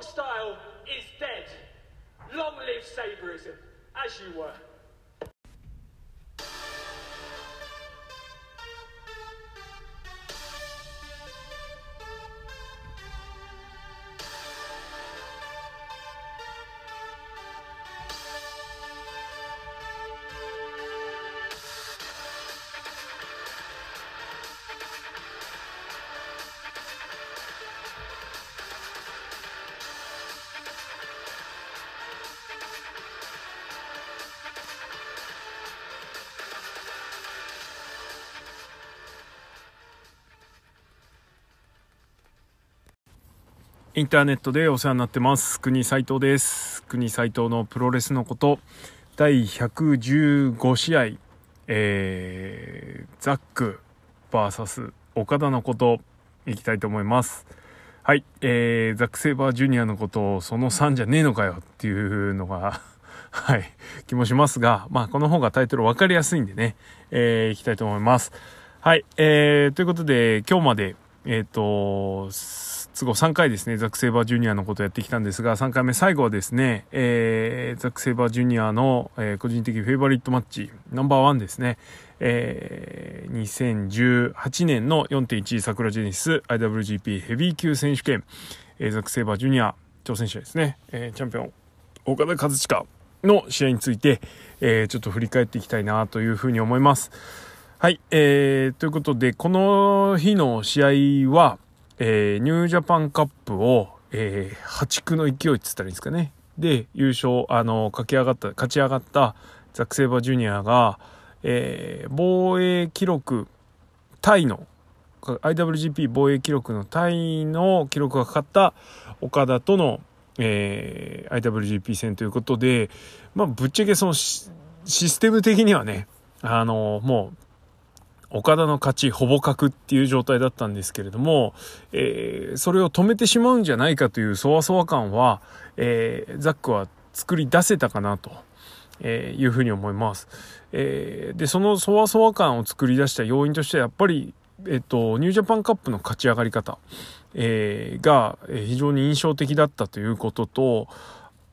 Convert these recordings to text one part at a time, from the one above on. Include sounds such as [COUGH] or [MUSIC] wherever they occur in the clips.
Strong style is dead. Long live Sabreism, as you were. インターネットでお世話になってます。国斉藤です。国斉藤のプロレスのこと、第115試合、えー、ザック VS 岡田のこと、いきたいと思います。はい、えー、ザック・セイバージュニアのことをその3じゃねえのかよっていうのが [LAUGHS] はい、気もしますが、まあ、この方がタイトル分かりやすいんでね、えー、いきたいと思います。はい、えー、ということで、今日まで、えっ、ー、と、都合3回ですね、ザック・セイバージュニアのことをやってきたんですが、3回目最後はですね、えー、ザック・セイバージュニアの、えー、個人的フェイバリットマッチ、ナンバーワンですね、えー、2018年の4.1桜ジェニス IWGP ヘビー級選手権、えー、ザック・セイバージュニア挑戦者ですね、えー、チャンピオン、岡田和親の試合について、えー、ちょっと振り返っていきたいなというふうに思います。はい、えー、ということで、この日の試合は、えー、ニュージャパンカップを、えー、破竹の勢いって言ったらいいんですかね。で、優勝、あの、駆け上がった、勝ち上がったザク・セイバージュニアが、えー、防衛記録タイの、IWGP 防衛記録のタイの記録がかかった岡田との、えー、IWGP 戦ということで、まあ、ぶっちゃけそのシステム的にはね、あの、もう、岡田の勝ち、ほぼ角っていう状態だったんですけれども、えー、それを止めてしまうんじゃないかというそわそわ感は、えー、ザックは作り出せたかなと。えー、いうふうに思います。えー、で、そのそわそわ感を作り出した要因としては、やっぱり、えっと、ニュージャパンカップの勝ち上がり方、えー、が非常に印象的だったということと、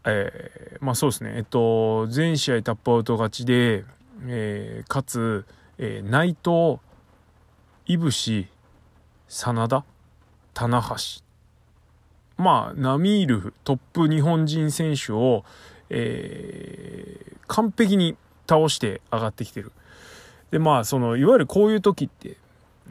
えー、まあそうですね、えっと、全試合タップアウト勝ちで、えー、かつ、えー、内藤、いぶし、真田、棚橋。まあ、ナミール、トップ日本人選手を、えー、完璧に倒して上がってきてる。で、まあ、その、いわゆるこういう時って、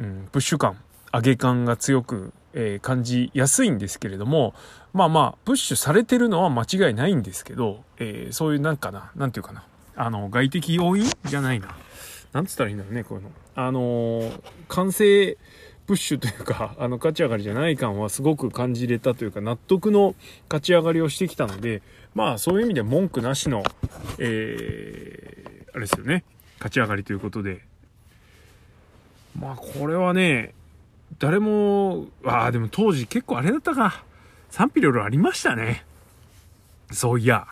うん、プッシュ感、上げ感が強く、えー、感じやすいんですけれども、まあまあ、プッシュされてるのは間違いないんですけど、えー、そういうなんかな、なんていうかな、あの、外的要因？じゃないな。なんつったらいいんだろうね、こういうの。あのー、完成プッシュというか、[LAUGHS] あの、勝ち上がりじゃない感はすごく感じれたというか、納得の勝ち上がりをしてきたので、まあ、そういう意味で文句なしの、えー、あれですよね、勝ち上がりということで。まあ、これはね、誰も、ああ、でも当時結構あれだったか。賛否両論ありましたね。そういや。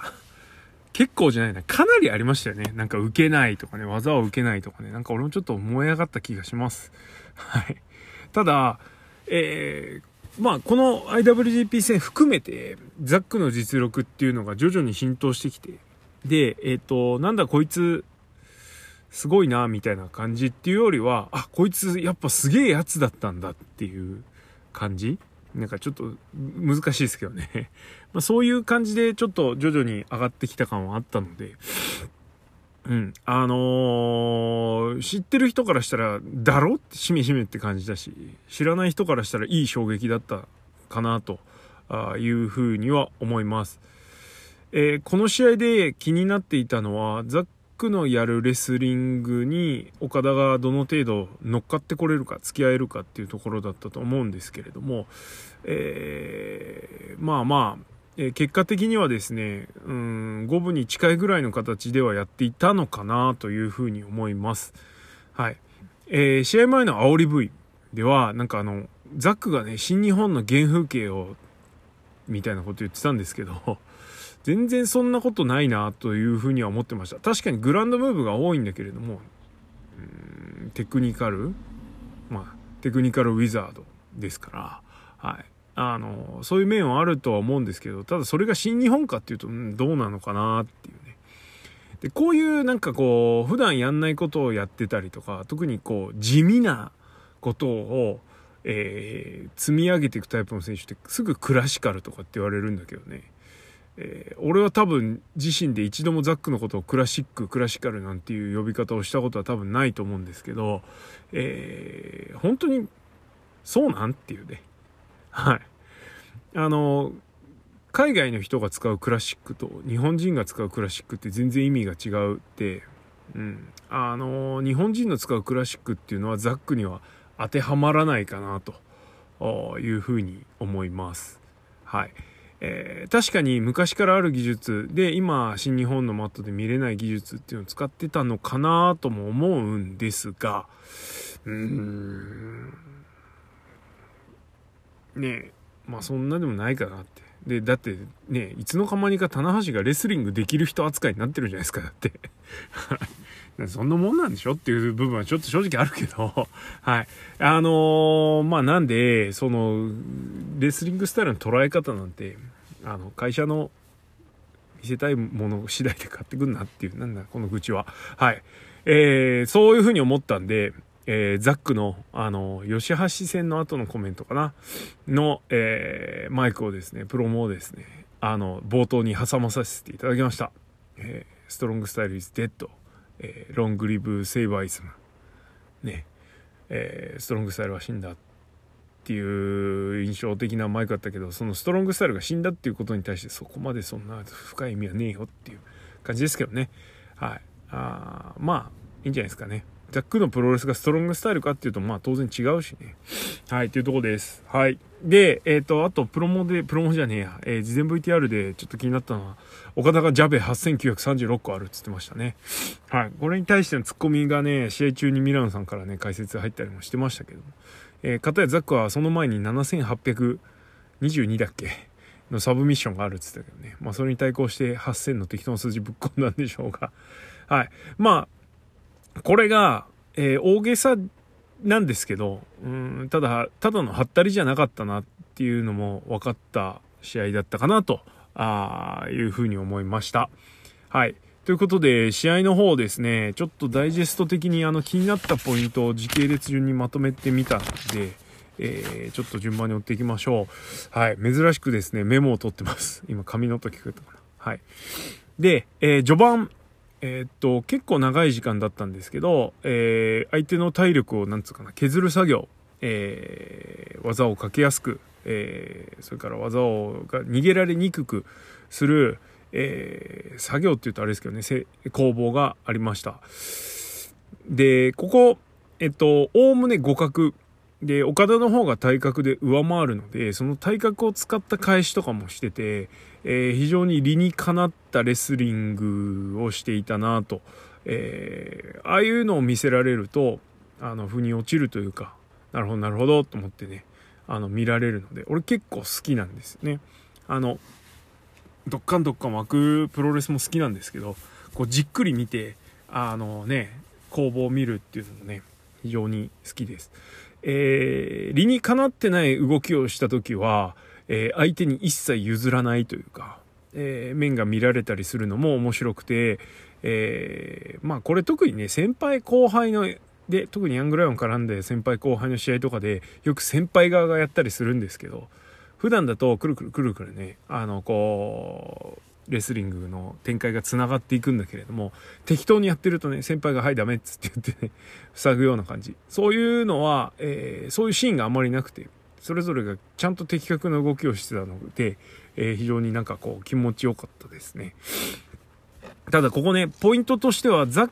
結構じゃないな、かなりありましたよね。なんか受けないとかね、技を受けないとかね、なんか俺もちょっと燃え上がった気がします。はい。ただ、えー、まあ、この IWGP 戦含めて、ザックの実力っていうのが徐々に浸透してきて、で、えっ、ー、と、なんだこいつ、すごいな、みたいな感じっていうよりは、あ、こいつやっぱすげえやつだったんだっていう感じなんかちょっと難しいですけどね。まあそういう感じでちょっと徐々に上がってきた感はあったので、うん。あのー、知ってる人からしたら、だろってしめしめって感じだし、知らない人からしたらいい衝撃だったかなというふうには思います。えー、この試合で気になっていたのは、ザックのやるレスリングに岡田がどの程度乗っかってこれるか付き合えるかっていうところだったと思うんですけれども、えー、まあまあ、え結果的にはですね、うん、五分に近いぐらいの形ではやっていたのかなというふうに思います。はい。えー、試合前の煽り V では、なんかあの、ザックがね、新日本の原風景を、みたいなこと言ってたんですけど、[LAUGHS] 全然そんなことないなというふうには思ってました。確かにグランドムーブが多いんだけれども、うんテクニカルまあ、テクニカルウィザードですから、はい。あの、そういう面はあるとは思うんですけど、ただそれが新日本かっていうと、うん、どうなのかなっていうね。で、こういうなんかこう、普段やんないことをやってたりとか、特にこう、地味なことを、えー、積み上げていくタイプの選手ってすぐクラシカルとかって言われるんだけどね。えー、俺は多分自身で一度もザックのことをクラシック、クラシカルなんていう呼び方をしたことは多分ないと思うんですけど、えー、本当にそうなんっていうね。はい。あの、海外の人が使うクラシックと日本人が使うクラシックって全然意味が違うって、うん。あの、日本人の使うクラシックっていうのはザックには当てはまらないかなというふうに思います。はい。えー、確かに昔からある技術で今新日本のマットで見れない技術っていうのを使ってたのかなとも思うんですがうーんねまあそんなでもないかなって。で、だってね、いつの間にか棚橋がレスリングできる人扱いになってるじゃないですか、だって。[LAUGHS] そんなもんなんでしょっていう部分はちょっと正直あるけど、[LAUGHS] はい。あのー、まあなんで、その、レスリングスタイルの捉え方なんて、あの、会社の見せたいもの次第で買ってくんなっていう、なんだ、この愚痴は。はい。えー、そういうふうに思ったんで、えー、ザックの、あの、吉橋戦の後のコメントかな？の、えー、マイクをですね、プロモをですね、あの、冒頭に挟まさせていただきました。えー、ストロングスタイルイズデッド、えー、ロングリブセイバーイズム、ね、えー、ストロングスタイルは死んだっていう印象的なマイクだったけど、そのストロングスタイルが死んだっていうことに対してそこまでそんな深い意味はねえよっていう感じですけどね。はい。あまあ、いいんじゃないですかね。ザックのプロレスがストロングスタイルかっていうと、まあ当然違うしね。はい、というとこです。はい。で、えっ、ー、と、あと、プロモで、プロモじゃねえや、えー、事前 VTR でちょっと気になったのは、岡田がジャベ8936個あるっつってましたね。はい。これに対してのツッコミがね、試合中にミラノさんからね、解説入ったりもしてましたけども。えー、かたやザックはその前に7822だっけ？のサブミッションがあるっつってたけどね。まあそれに対抗して8000の適当な数字ぶっ込んだんでしょうが。はい。まあ、これが、えー、大げさなんですけど、うん、ただ、ただのハったりじゃなかったなっていうのも分かった試合だったかなと、あいうふうに思いました。はい。ということで、試合の方ですね、ちょっとダイジェスト的にあの気になったポイントを時系列順にまとめてみたんで、えー、ちょっと順番に追っていきましょう。はい。珍しくですね、メモを取ってます。今、紙の音聞こえたかな。はい。で、えー、序盤、えー、っと、結構長い時間だったんですけど、えー、相手の体力を、なんつうかな、削る作業、えー、技をかけやすく、え、それから技をが逃げられにくくする、え、作業って言うとあれですけどね、工房がありました。で、ここ、えっと、おおむね互角。で、岡田の方が体格で上回るので、その体格を使った返しとかもしてて、えー、非常に理にかなったレスリングをしていたなと、えー、ああいうのを見せられると、あの、腑に落ちるというか、なるほど、なるほど、と思ってね、あの、見られるので、俺結構好きなんですね。あの、どっかんどっかん湧くプロレスも好きなんですけど、こう、じっくり見て、あのね、工房を見るっていうのもね、非常に好きです。えー、理にかなってない動きをした時は、えー、相手に一切譲らないというか、えー、面が見られたりするのも面白くて、えー、まあこれ特にね、先輩後輩の、で、特にヤングライオン絡んで先輩後輩の試合とかで、よく先輩側がやったりするんですけど、普段だとくるくるくるくるね、あの、こう、レスリングの展開が繋がっていくんだけれども、適当にやってるとね、先輩がはいダメっつって言ってね、塞ぐような感じ。そういうのは、えー、そういうシーンがあまりなくて、それぞれがちゃんと的確な動きをしてたので、えー、非常になんかこう気持ちよかったですね。ただここね、ポイントとしてはザッ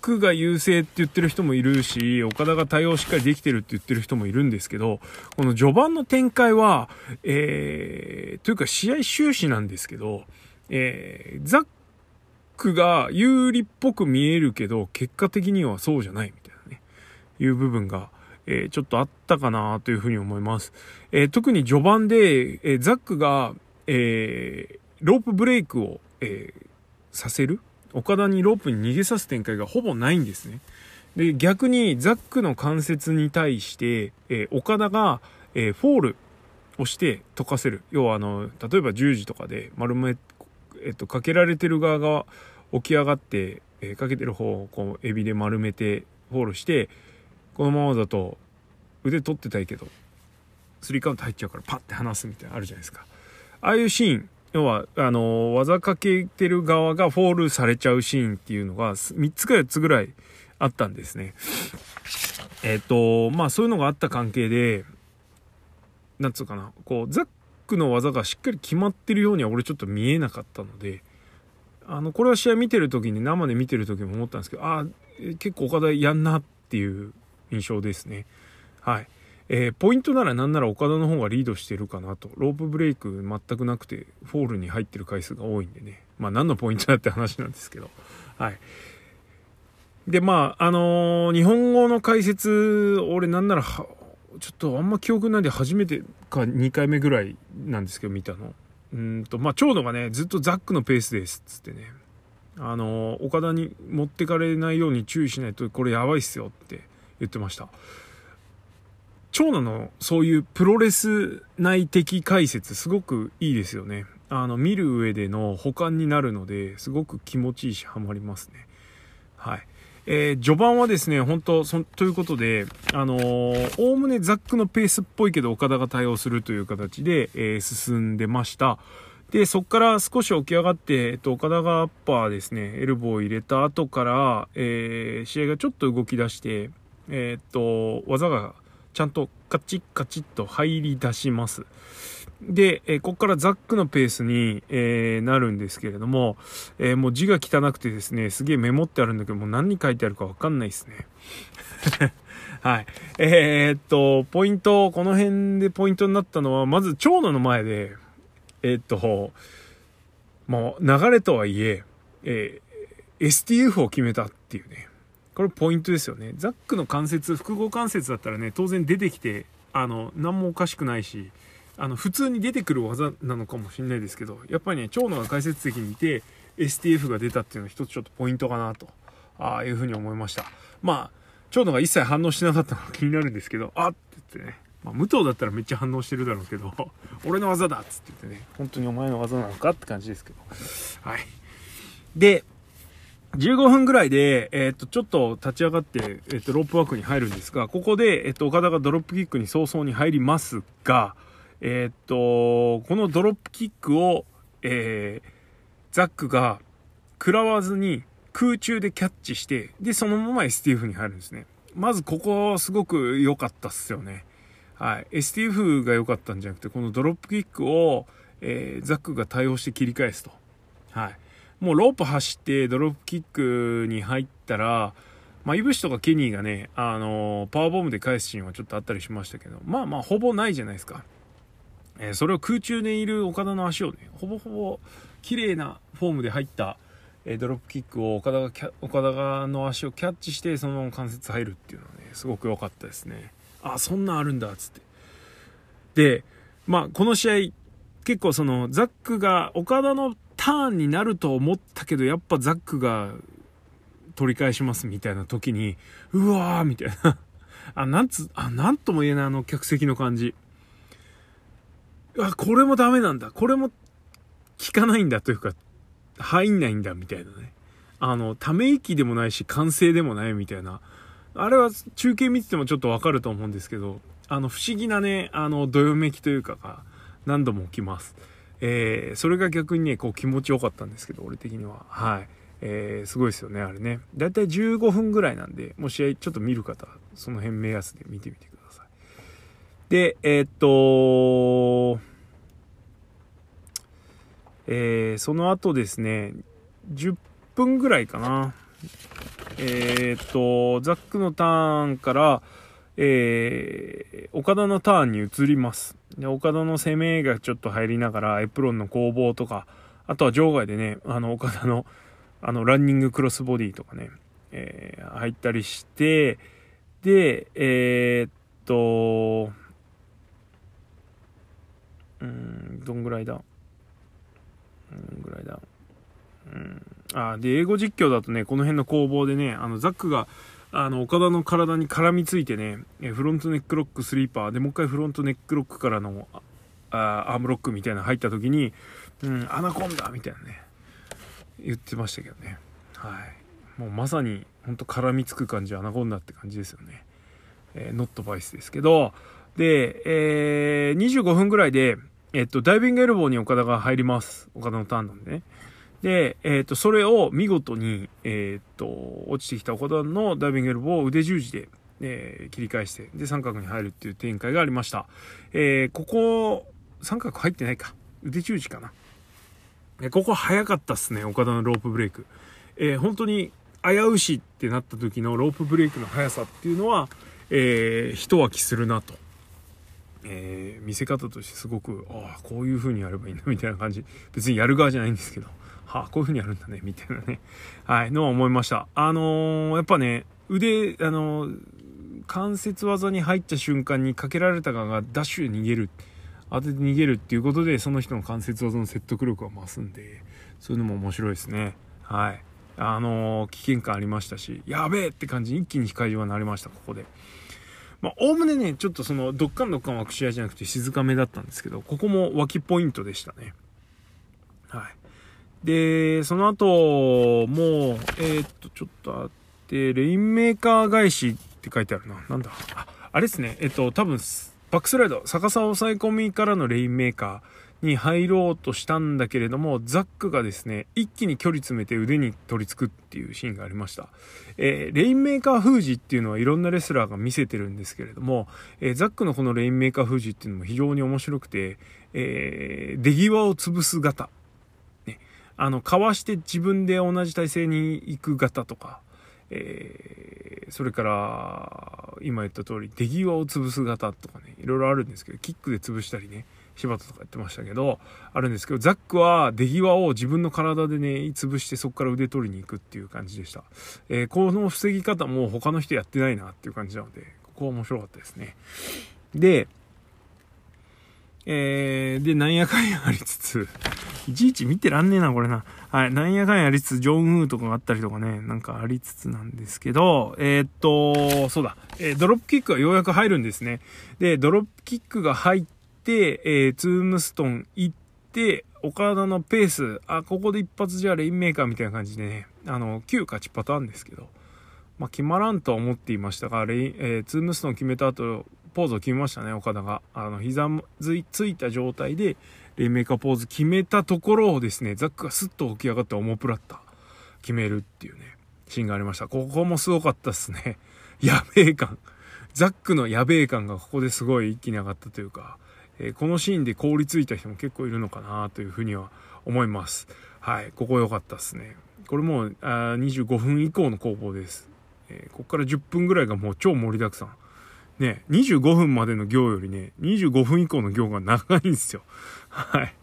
クが優勢って言ってる人もいるし、岡田が対応しっかりできてるって言ってる人もいるんですけど、この序盤の展開は、えー、というか試合終始なんですけど、えー、ザックが有利っぽく見えるけど、結果的にはそうじゃないみたいなね、いう部分が、え、ちょっとあったかなというふうに思います。え、特に序盤で、え、ザックが、えロープブレイクを、えさせる岡田にロープに逃げさす展開がほぼないんですね。で、逆にザックの関節に対して、え岡田が、えフォール押して溶かせる要はあの例えば十字とかで丸め、えっと、かけられてる側が起き上がって、え、かけてる方をこうエビで丸めてフォールしてこのままだと腕取ってたいけどスリーカウント入っちゃうからパッて離すみたいなあるじゃないですか。ああいうシーン要はあの技かけてる側がフォールされちゃうシーンっていうのが3つか4つぐらいあったんですね。えっ、とまあそういうのがあった関係でなんつうかなこうザックの技がしっかり決まってるようには俺ちょっと見えなかったのであのこれは試合見てる時に生で見てる時も思ったんですけどああ結構岡田やんなっていう印象ですね。はい。えー、ポイントならなんなら岡田の方がリードしてるかなと。ロープブレイク全くなくてフォールに入ってる回数が多いんでね。まあ何のポイントだって話なんですけど。はい。でまああのー、日本語の解説俺なんならちょっとあんま記憶ないで初めてか2回目ぐらいなんですけど見たの。うんと、まあ、長野がね、ずっとザックのペースです、つってね。あの、岡田に持ってかれないように注意しないと、これやばいっすよって言ってました。長野のそういうプロレス内的解説すごくいいですよね。あの、見る上での補完になるので、すごく気持ちいいし、ハマりますね。はい。えー、序盤はですね、本当そということで、あのおおむねザックのペースっぽいけど岡田が対応するという形で、えー、進んでました。で、そこから少し起き上がって、えっと、岡田がアッパーですね、エルボーを入れた後から、えー、試合がちょっと動き出して、えー、っと、技がちゃんとカチッカチッと入り出します。で、えー、ここからザックのペースに、えー、なるんですけれども、えー、もう字が汚くてですね、すげえメモってあるんだけど、もう何に書いてあるかわかんないですね。[LAUGHS] はい。え、っと、ポイント、この辺でポイントになったのは、まず長野の前で、えっと、もう流れとはいえ、えー、STF を決めたっていうね。これポイントですよね。ザックの関節、複合関節だったらね、当然出てきて、あの、何もおかしくないし、あの普通に出てくる技なのかもしれないですけどやっぱりね長野が解説席にいて STF が出たっていうのは一つちょっとポイントかなとあいうふうに思いました。まあ長野が一切反応しなかったのが気になるんですけどあって言ってね、まあ、武藤だったらめっちゃ反応してるだろうけど俺の技だっつって言ってね。本当にお前の技なのかって感じですけど。はい。で15分ぐらいで、えっ、と、ちょっと立ち上がって、えっ、と、ロープワークに入るんですが、ここで、えっ、と、岡田がドロップキックに早々に入りますが、え、っと、このドロップキックを、えー、ザックが食らわずに空中でキャッチして、で、そのまま STF に入るんですね。まずここすごく良かったっすよね。はい。STF が良かったんじゃなくて、このドロップキックを、えー、ザックが対応して切り返すと。はい。もうロープ走ってドロップキックに入ったら、まあ、イブシとかケニーがね、あのー、パワーボムで返すシーンはちょっとあったりしましたけど、まあまあ、ほぼないじゃないですか。えー、それを空中にいる岡田の足をね、ほぼほぼ綺麗なフォームで入った、えー、ドロップキックを岡田が岡田がの足をキャッチして、そのまま関節入るっていうのはね、すごく良かったですね。あ、そんなんあるんだ、つって。で、まあ、この試合、結構その、ザックが岡田のターンになると思ったけど、やっぱザックが取り返しますみたいな時に、うわーみたいな。あ、なんつ、あ、なんとも言えないあの客席の感じ。あ、これもダメなんだ。これも効かないんだというか、入んないんだみたいなね。あの、ため息でもないし、完成でもないみたいな。あれは中継見ててもちょっとわかると思うんですけど、あの、不思議なね、あの、どよめきというかが何度も起きます。えー、それが逆にね、こう気持ちよかったんですけど、俺的には。はい。えー、すごいですよね、あれね。だいたい15分ぐらいなんで、もう試合ちょっと見る方、その辺目安で見てみてください。で、えー、っと、えー、その後ですね、10分ぐらいかな。えー、っと、ザックのターンから、えー、岡田のターンに移ります。で、岡田の攻めがちょっと入りながら、エプロンの攻防とか、あとは場外でね、あの、岡田の、あの、ランニングクロスボディとかね、えー、入ったりして、で、えー、っと、うん、どんぐらいだ？んぐらいだ？うん。あ、で、英語実況だとね、この辺の攻防でね、あの、ザックが、あの、岡田の体に絡みついてね、フロントネックロックスリーパーで、もう一回フロントネックロックからの、あアームロックみたいなの入った時に、うん、アナコンダみたいなね、言ってましたけどね。はい。もうまさに、ほんと絡みつく感じ、アナコンダって感じですよね。えー、ノットバイスですけど、で、えー、25分ぐらいで、えっと、ダイビングエルボーに岡田が入ります。岡田のターンなんでね。で、えっ、と、それを見事に、えっ、と、落ちてきた岡田のダイビングエルボーを腕十字で、えー、切り返して、で、三角に入るっていう展開がありました。えー、ここ、三角入ってないか。腕十字かな。えここ早かったっすね、岡田のロープブレイク。えー、本当に危うしってなった時のロープブレイクの速さっていうのは、えー、一脇するなと。えー、見せ方としてすごく、ああ、こういう風にやればいいんだみたいな感じ。別にやる側じゃないんですけど、はあ、こういう風にやるんだね、みたいなね。[LAUGHS] はい、のは思いました。あのー、やっぱね、腕、あのー、関節技に入った瞬間にかけられた側がダッシュで逃げる。当てて逃げるっていうことで、その人の関節技の説得力は増すんで、そういうのも面白いですね。はい。あのー、危険感ありましたし、やべえって感じに一気に控えはなりました、ここで。まあ、おおむねね、ちょっとその、どっかんどっかん湧く試合じゃなくて静かめだったんですけど、ここも脇ポイントでしたね。はい。で、その後、もう、えー、っと、ちょっとあって、レインメーカー返しって書いてあるな。なんだ？あ、あれですね。えっと、多分、バックスライド、逆さ抑え込みからのレインメーカー。に入ろうとしたんだけれども、ザックがですね、一気に距離詰めて腕に取り付くっていうシーンがありました。えー、レインメーカー封じっていうのはいろんなレスラーが見せてるんですけれども、えー、ザックのこのレインメーカー封じっていうのも非常に面白くて、えー、出際を潰す型。あの、かわして自分で同じ体勢に行く型とか、えー、それから、今言った通り、出際を潰す型とかね、いろいろあるんですけど、キックで潰したりね、柴田とかやってましたけど、あるんですけど、ザックは出際を自分の体でね、潰してそこから腕取りに行くっていう感じでした。えー、この防ぎ方も他の人やってないなっていう感じなので、ここは面白かったですね。で、えー、で、なんやかんやありつつ、いちいち見てらんねえな、これな。はい、なんやかんやありつつ、ジョン・ウーとかがあったりとかね、なんかありつつなんですけど、えー、っと、そうだ、えー、ドロップキックがようやく入るんですね。で、ドロップキックが入って、えー、ツームストン行って、岡田のペース、あ、ここで一発じゃレインメーカーみたいな感じでね、あの、9勝ちパターンですけど、まあ、決まらんとは思っていましたが、レイン、えー、ツームストン決めた後、ポーズを決めましたね、岡田が。あの、膝ついた状態で、レインメーカーポーズ決めたところをですね、ザックがスッと起き上がってオモプラッタ決めるっていうね、シーンがありました。ここもすごかったっすね。[LAUGHS] やべえ感。ザックのやべえ感がここですごい一気に上がったというか、えー、このシーンで凍りついた人も結構いるのかなというふうには思います。はい、ここ良かったっすね。これもうあ25分以降の攻防です。えー、ここから10分ぐらいがもう超盛りだくさん。ね、25分までの行よりね、25分以降の行が長いんですよ。はい。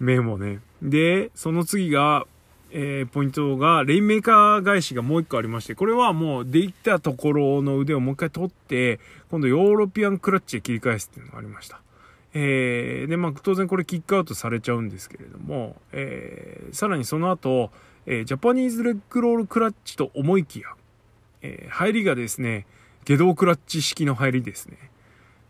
メモね。で、その次が、えー、ポイントが、レインメーカー返しがもう一個ありまして、これはもうできたところの腕をもう一回取って、今度ヨーロピアンクラッチで切り返すっていうのがありました。えー、で、まあ、当然これキックアウトされちゃうんですけれども、えー、さらにその後、えー、ジャパニーズレッグロールクラッチと思いきや、えー、入りがですね、下道クラッチ式の入りですね。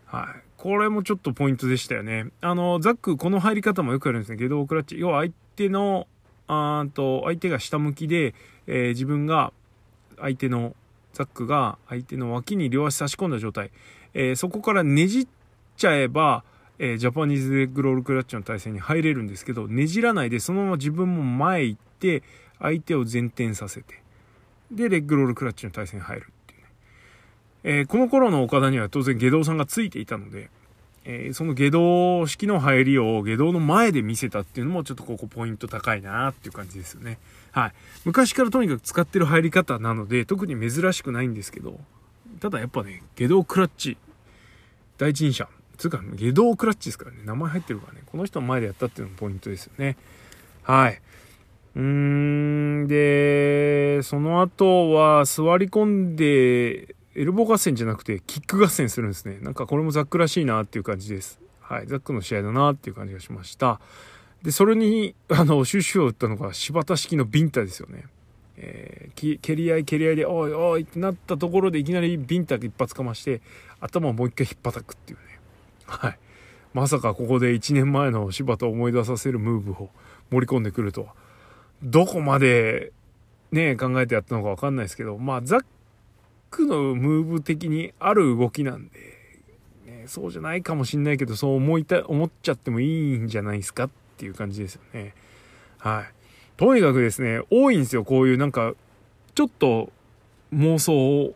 はい。これもちょっとポイントでしたよね。あの、ザック、この入り方もよくやるんですね。下道クラッチ。要は相手の、あと、相手が下向きで、えー、自分が、相手の、ザックが相手の脇に両足差し込んだ状態。えー、そこからねじっちゃえば、えー、ジャパニーズレッグロールクラッチの体勢に入れるんですけど、ねじらないでそのまま自分も前行って、相手を前転させて、で、レッグロールクラッチの体勢に入る。えー、この頃の岡田には当然下道さんがついていたので、えー、その下道式の入りを下道の前で見せたっていうのもちょっとここポイント高いなっていう感じですよね。はい。昔からとにかく使ってる入り方なので、特に珍しくないんですけど、ただやっぱね、下道クラッチ、第一人者、つうか、下道クラッチですからね、名前入ってるからね、この人の前でやったっていうのもポイントですよね。はい。うーん、で、その後は座り込んで、エルボー合戦じゃなくてキック合戦するんですね。なんかこれもザックらしいなっていう感じです。はい。ザックの試合だなっていう感じがしました。で、それに、あの、収集を打ったのが柴田式のビンタですよね。えー、蹴り合い蹴り合いで、おいおいってなったところでいきなりビンタ一発かまして、頭をもう一回引っ叩くっていうね。はい。まさかここで1年前の柴田を思い出させるムーブを盛り込んでくるとは。どこまでね、考えてやったのかわかんないですけど、まあ、ザックのムーブ的にある動きなんで、ね、そうじゃないかもしんないけど、そう思いた、思っちゃってもいいんじゃないですかっていう感じですよね。はい。とにかくですね、多いんですよ、こういうなんか、ちょっと妄想を、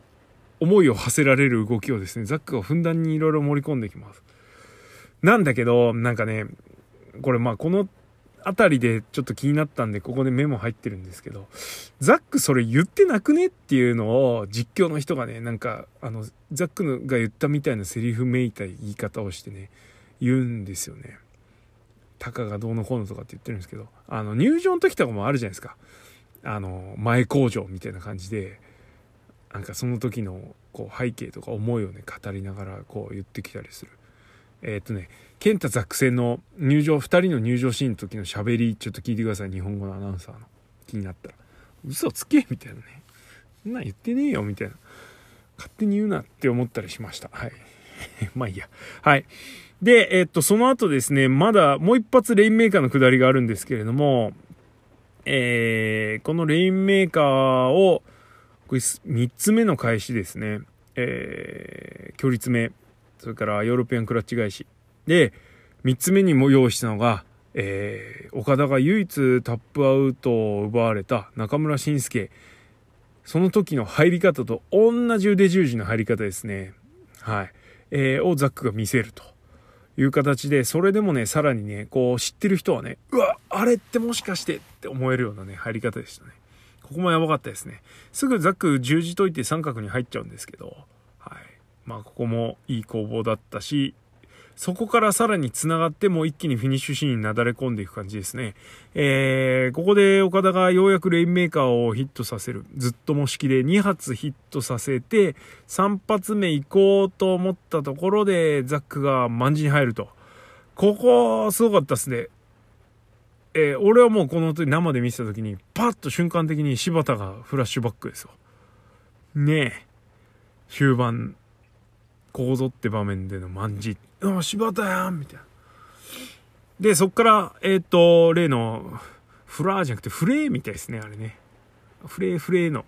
思いを馳せられる動きをですね、ザックがふんだんにいろいろ盛り込んできます。なんだけど、なんかね、これまあこのあたりでちょっと気になったんで、ここでメモ入ってるんですけど、ザックそれ言ってなくねっていうのを実況の人がね、なんか、あの、ザックが言ったみたいなセリフめいた言い方をしてね、言うんですよね。タカがどうのこうのとかって言ってるんですけど、あの、入場の時とかもあるじゃないですか。あの、前工場みたいな感じで、なんかその時のこう背景とか思いをね、語りながらこう言ってきたりする。えー、っとね、ケンタザック戦の入場、2人の入場シーンの時の喋り、ちょっと聞いてください。日本語のアナウンサーの。気になったら。嘘つけみたいなね。そんなん言ってねえよ、みたいな。勝手に言うなって思ったりしました。はい。[LAUGHS] まあいいや。はい。で、え、っと、その後ですね、まだもう一発レインメーカーの下りがあるんですけれども、えー、このレインメーカーを、これ3つ目の返しですね。えー、距離詰め。それからヨーロピアンクラッチ返し。で、3つ目にも用意したのが、えー、岡田が唯一タップアウトを奪われた中村慎介。その時の入り方と同じ腕十字の入り方ですね。はい。えー、をザックが見せるという形で、それでもね、さらにね、こう知ってる人はね、うわ、あれってもしかしてって思えるようなね、入り方でしたね。ここもやばかったですね。すぐザック十字解いて三角に入っちゃうんですけど、まあここもいい攻防だったし、そこからさらに繋がってもう一気にフィニッシュシーンになだれ込んでいく感じですね。えー、ここで岡田がようやくレインメーカーをヒットさせる。ずっとも式で2発ヒットさせて、3発目行こうと思ったところでザックが万事に入ると。ここ、すごかったですね。えー、俺はもうこの生で見せた時に、パッと瞬間的に柴田がフラッシュバックですよ。ねえ。終盤ここぞって場面での万事。あ、柴田やんみたいな。で、そっから、えっ、ー、と、例の、フラーじゃなくてフレーみたいですね、あれね。フレーフレーの、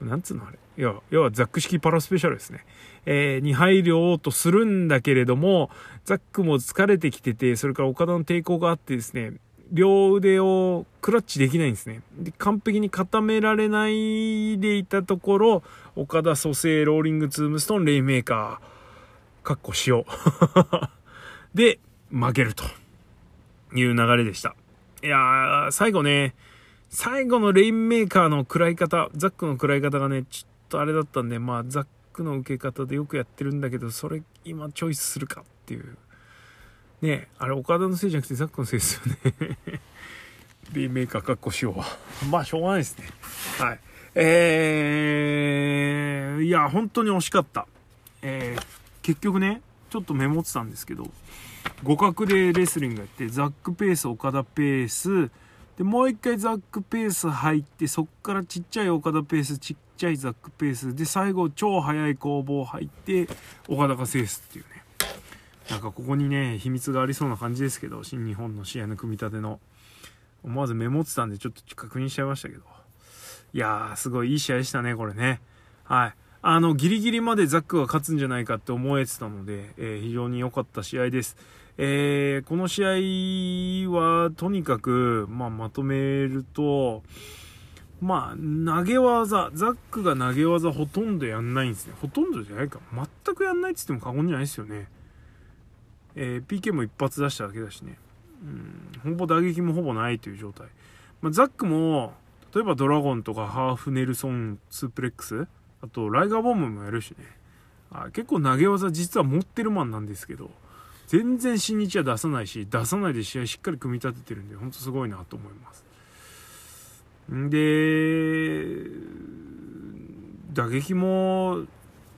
なんつうのあれ。要は、要はザック式パラスペシャルですね。えー、に入ろうとするんだけれども、ザックも疲れてきてて、それから岡田の抵抗があってですね、両腕をクラッチできないんですね。で完璧に固められないでいたところ、岡田蘇生ローリングツームストーンレイメーカー、かっこ塩。[LAUGHS] で、負けるという流れでした。いやー、最後ね、最後のレインメーカーの食らい方、ザックの食らい方がね、ちょっとあれだったんで、まあ、ザックの受け方でよくやってるんだけど、それ今チョイスするかっていうねあれ岡田のせいじゃなくてザックのせいですよね。[LAUGHS] でメーカーかっこしよう。はまあしょうがないですね。はい。えー、いや本当に惜しかった。えー、結局ねちょっとメモってたんですけど互角でレスリングやってザックペース岡田ペース。でもう一回ザックペース入ってそっからちっちゃい岡田ペースちっちゃいザックペース。で最後超速い攻防入って岡田が制すっていうねなんかここにね、秘密がありそうな感じですけど、新日本の試合の組み立ての。思わずメモってたんでちょっと確認しちゃいましたけど。いやー、すごいいい試合でしたね、これね。はい。あの、ギリギリまでザックが勝つんじゃないかって思えてたので、えー、非常に良かった試合です。えー、この試合は、とにかく、まあ、まとめると、まあ、投げ技、ザックが投げ技ほとんどやんないんですね。ほとんどじゃないか。全くやんないって言っても過言じゃないですよね。えー、PK も一発出しただけだしね、うん、ほぼ打撃もほぼないという状態。まあ、ザックも、例えばドラゴンとかハーフネルソンスープレックス、あとライガーボムもやるしね、あ結構投げ技実は持ってるマンなんですけど、全然新日は出さないし、出さないで試合しっかり組み立ててるんで、ほんとすごいなと思います。で、打撃も、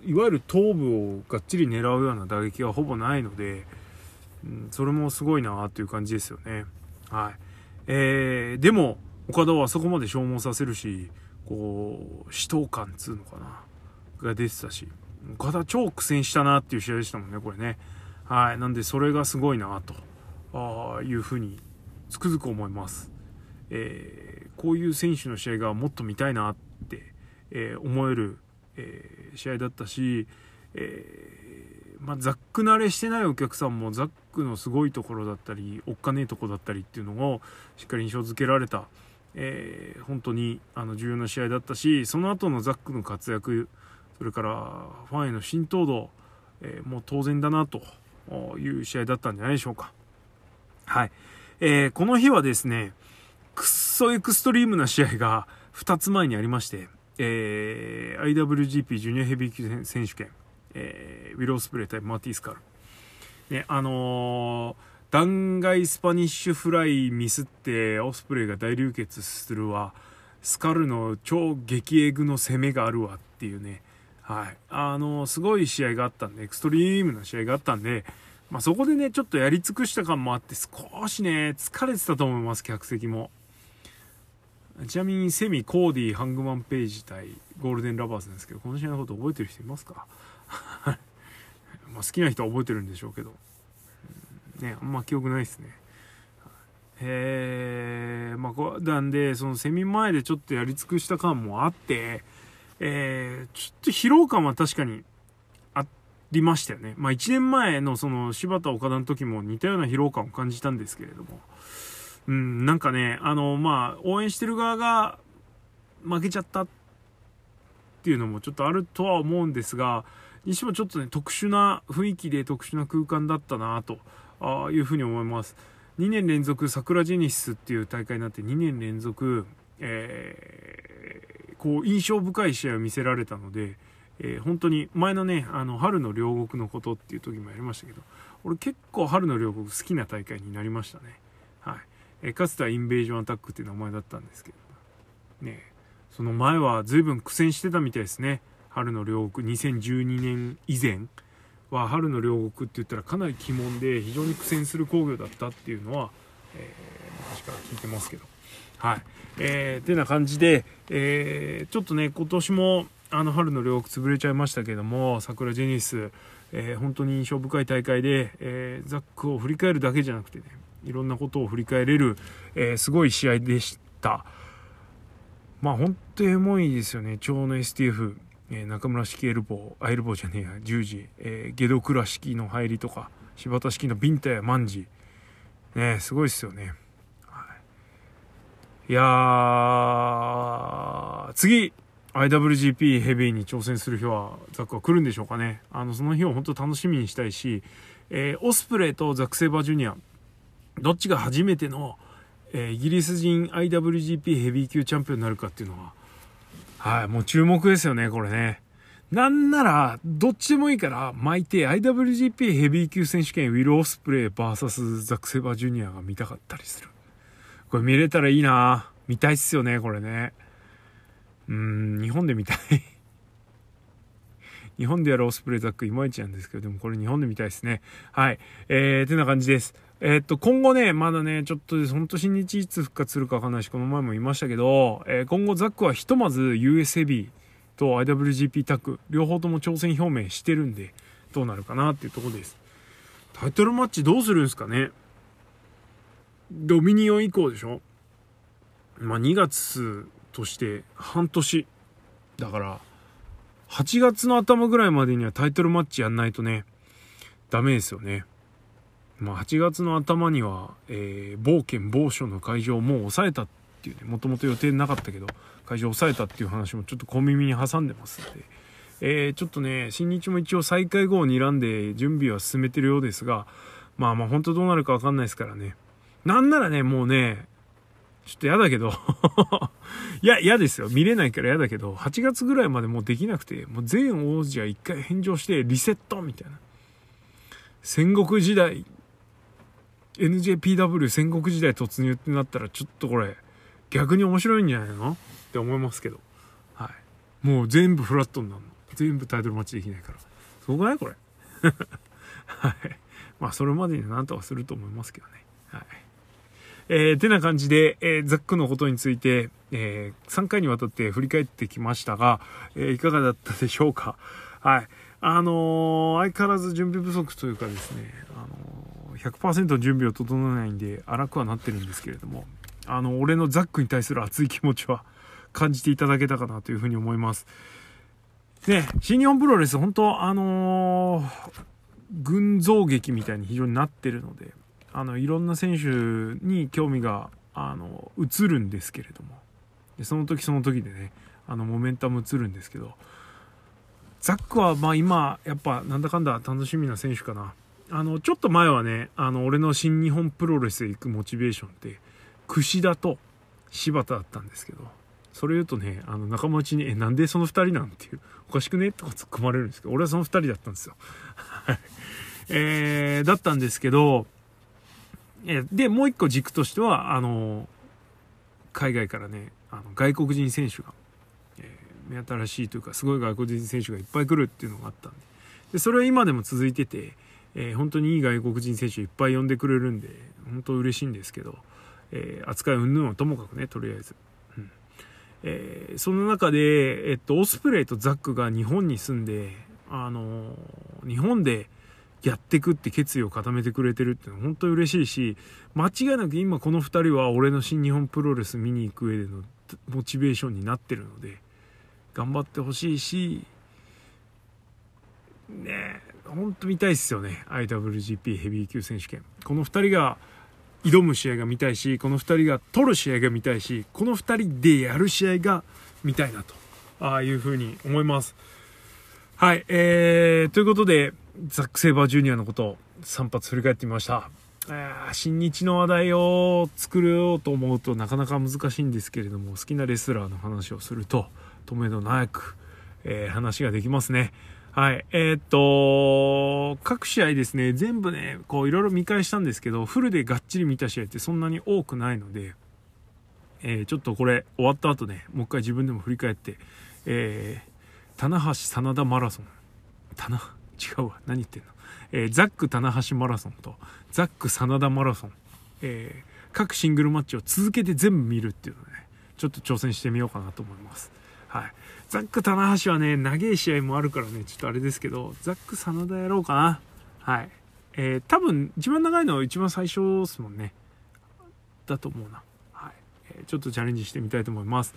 いわゆる頭部をがっちり狙うような打撃はほぼないので、うん、それもすごいなっていう感じですよね。はい。えー、でも、岡田はそこまで消耗させるし、こう、死闘感つうのかな、が出てたし、岡田超苦戦したなっていう試合でしたもんね、これね。はい。なんで、それがすごいな、とあいうふうに、つくづく思います。えーこういう選手の試合がもっと見たいなって、えー思える、えー試合だったし、えーまあ、ザック慣れしてないお客さんもザックのすごいところだったりおっかねえところだったりっていうのをしっかり印象付けられた、えー本当にあの重要な試合だったしその後のザックの活躍それからファンへの浸透度、えーもう当然だなという試合だったんじゃないでしょうか。はい。えーこの日はですね、くっそエクストリームな試合が2つ前にありまして、えー IWGP ジュニアヘビー級選手権、えーウィロースプレー対マーティー・スカル。ね、あのー弾丸スパニッシュフライミスってオスプレイが大流血するわ。スカルの超激エグの攻めがあるわっていうね。はい。あのすごい試合があったんでエクストリームな試合があったんで、まあ、そこでねちょっとやり尽くした感もあって少しね疲れてたと思います客席も。ちなみにセミコーディハングマンページ対ゴールデンラバーズなんですけどこの試合のこと覚えてる人いますか？[LAUGHS] まあ好きな人は覚えてるんでしょうけどね、あんま記憶ないですね。え、まあ、こなんで、そのセミ前でちょっとやり尽くした感もあって、えー、ちょっと疲労感は確かにありましたよね。まあ、1年前のその柴田岡田の時も似たような疲労感を感じたんですけれども、うん、なんかね、あの、まあ、応援してる側が負けちゃったっていうのもちょっとあるとは思うんですが、にしてもちょっとね、特殊な雰囲気で特殊な空間だったなと。あいうふうに思います。2年連続桜ジェニスっていう大会になって2年連続、えーこう印象深い試合を見せられたので、えー本当に前のねあの春の両国のことっていう時もやりましたけど俺結構春の両国好きな大会になりましたね。はい、えかつてはインベージョンアタックっていう名前だったんですけどねその前は随分苦戦してたみたいですね。春の両国2012年以前は春の両国って言ったらかなり鬼門で非常に苦戦する工業だったっていうのは、えー昔から聞いてますけど。はい。えー、てな感じで、えーちょっとね今年もあの春の両国潰れちゃいましたけども桜ジェニス、えー本当に印象深い大会で、えーザックを振り返るだけじゃなくてねいろんなことを振り返れる、えーすごい試合でした。まあ本当にエモいですよね超の STF え中村式エルボー、あエルボーじゃねえや、十字、えー、ゲドクラ式の入りとか、柴田式のビンタやマンジ。ねすごいっすよね。はい、いやー、次、IWGP ヘビーに挑戦する日は、ザックは来るんでしょうかね。あの、その日を本当楽しみにしたいし、えーオスプレイとザック・セイバージュニア、どっちが初めての、えイギリス人 IWGP ヘビー級チャンピオンになるかっていうのは、はい、もう注目ですよね、これね。なんなら、どっちでもいいから、巻いて IWGP ヘビー級選手権ウィル・オスプレイ VS ザック・セバージュニアが見たかったりする。これ見れたらいいな見たいっすよね、これね。うーん、日本で見たい。日本でやるオスプレイザックいまいちなんですけど、でもこれ日本で見たいですね。はい。えー、てな感じです。えっと、今後ね、まだね、ちょっとです、ほんと新日いつ復活するかわかんないし、この前も言いましたけど、えー今後ザックはひとまず USB と IWGP タッグ、両方とも挑戦表明してるんで、どうなるかなっていうとこです。タイトルマッチどうするんすかね？ドミニオン以降でしょ？まあ2月として半年。だから、8月の頭ぐらいまでにはタイトルマッチやんないとね、ダメですよね。まあ、8月の頭には、えー、冒険某所の会場をもう抑えたっていうね、もともと予定なかったけど、会場を抑えたっていう話もちょっと小耳に挟んでますので、えーちょっとね、新日も一応再開後を睨んで準備は進めてるようですが、まあまあ本当どうなるかわかんないですからね。なんならね、もうね、ちょっと嫌だけど、い [LAUGHS] や、嫌ですよ。見れないから嫌だけど、8月ぐらいまでもうできなくて、もう全王者一回返上してリセットみたいな。戦国時代、NJPW 戦国時代突入ってなったら、ちょっとこれ、逆に面白いんじゃないの？って思いますけど。はい。もう全部フラットになるの。全部タイトルマッチできないから。すごくないこれ？[LAUGHS] はい。まあ、それまでになんとかすると思いますけどね。はい。えー、てな感じで、えーザックのことについて、えー3回にわたって振り返ってきましたが、えーいかがだったでしょうか？はい。あのー相変わらず準備不足というかですね、あのー100%準備を整えないんで荒くはなってるんですけれども、あの、俺のザックに対する熱い気持ちは感じていただけたかなというふうに思います。ね、新日本プロレス、本当あのー群像劇みたいに非常になってるので、あの、いろんな選手に興味が、あの、移るんですけれども、でその時その時でね、あの、モメンタム移るんですけど、ザックはまあ今、やっぱなんだかんだ楽しみな選手かな。あの、ちょっと前はね、あの、俺の新日本プロレスへ行くモチベーションって、櫛田と柴田だったんですけど、それ言うとね、あの、仲間内に、え、なんでその二人なんていう、おかしくね？とか突っ込まれるんですけど、俺はその二人だったんですよ。[LAUGHS] えー、だったんですけど、えで、もう一個軸としては、あの、海外からね、あの外国人選手が、えー目新しいというか、すごい外国人選手がいっぱい来るっていうのがあったんで、でそれは今でも続いてて、えー本当にいい外国人選手いっぱい呼んでくれるんで、本当嬉しいんですけど、えー扱い云々はともかくね、とりあえず。うんえーその中で、えっと、オスプレイとザックが日本に住んで、あの日本でやってくって決意を固めてくれてるってのは本当に嬉しいし、間違いなく今この2人は俺の新日本プロレス見に行く上でのモチベーションになってるので、頑張ってほしいし、ねえ、本当見たいっすよね。IWGP ヘビー級選手権。この2人が挑む試合が見たいし、この2人が取る試合が見たいし、この2人でやる試合が見たいなと、ああいうふうに思います。はい、えー、ということで、ザック・セイバージュニアのことを3発振り返ってみました。新日の話題を作ろうと思うとなかなか難しいんですけれども、好きなレスラーの話をすると、止めどなく、えー話ができますね。はい。えーっと、各試合ですね、全部ね、こういろいろ見返したんですけど、フルでがっちり見た試合ってそんなに多くないので、えーちょっとこれ終わった後ね、もう一回自分でも振り返って、えー、棚橋真田マラソン。棚、違うわ。何言ってんの？えーザック棚橋マラソンと、ザック真田マラソン。えー各シングルマッチを続けて全部見るっていうのね、ちょっと挑戦してみようかなと思います。はい。ザック棚橋はね、長い試合もあるからね、ちょっとあれですけど、ザック真田やろうかな。はい。えー多分、一番長いのは一番最初ですもんね。だと思うな。はい。えーちょっとチャレンジしてみたいと思います。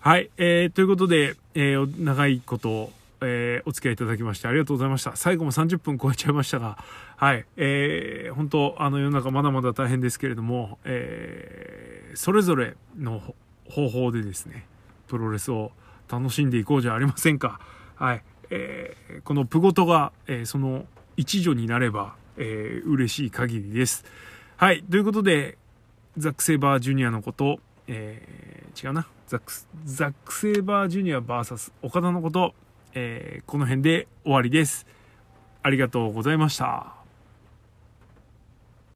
はい。えーということで、えー長いこと、えーお付き合いいただきましてありがとうございました。最後も30分超えちゃいましたが、はい。えー本当、あの世の中まだまだ大変ですけれども、えーそれぞれの方法でですね、プロレスを楽しんでいこうじゃありませんか。はい。えーこのプゴトが、えーその一助になれば、えー嬉しい限りです。はい。ということで、ザック・セイバージュニアのこと、えー違うな。ザック、ザック・セイバージュニア VS 岡田のこと、えーこの辺で終わりです。ありがとうございました。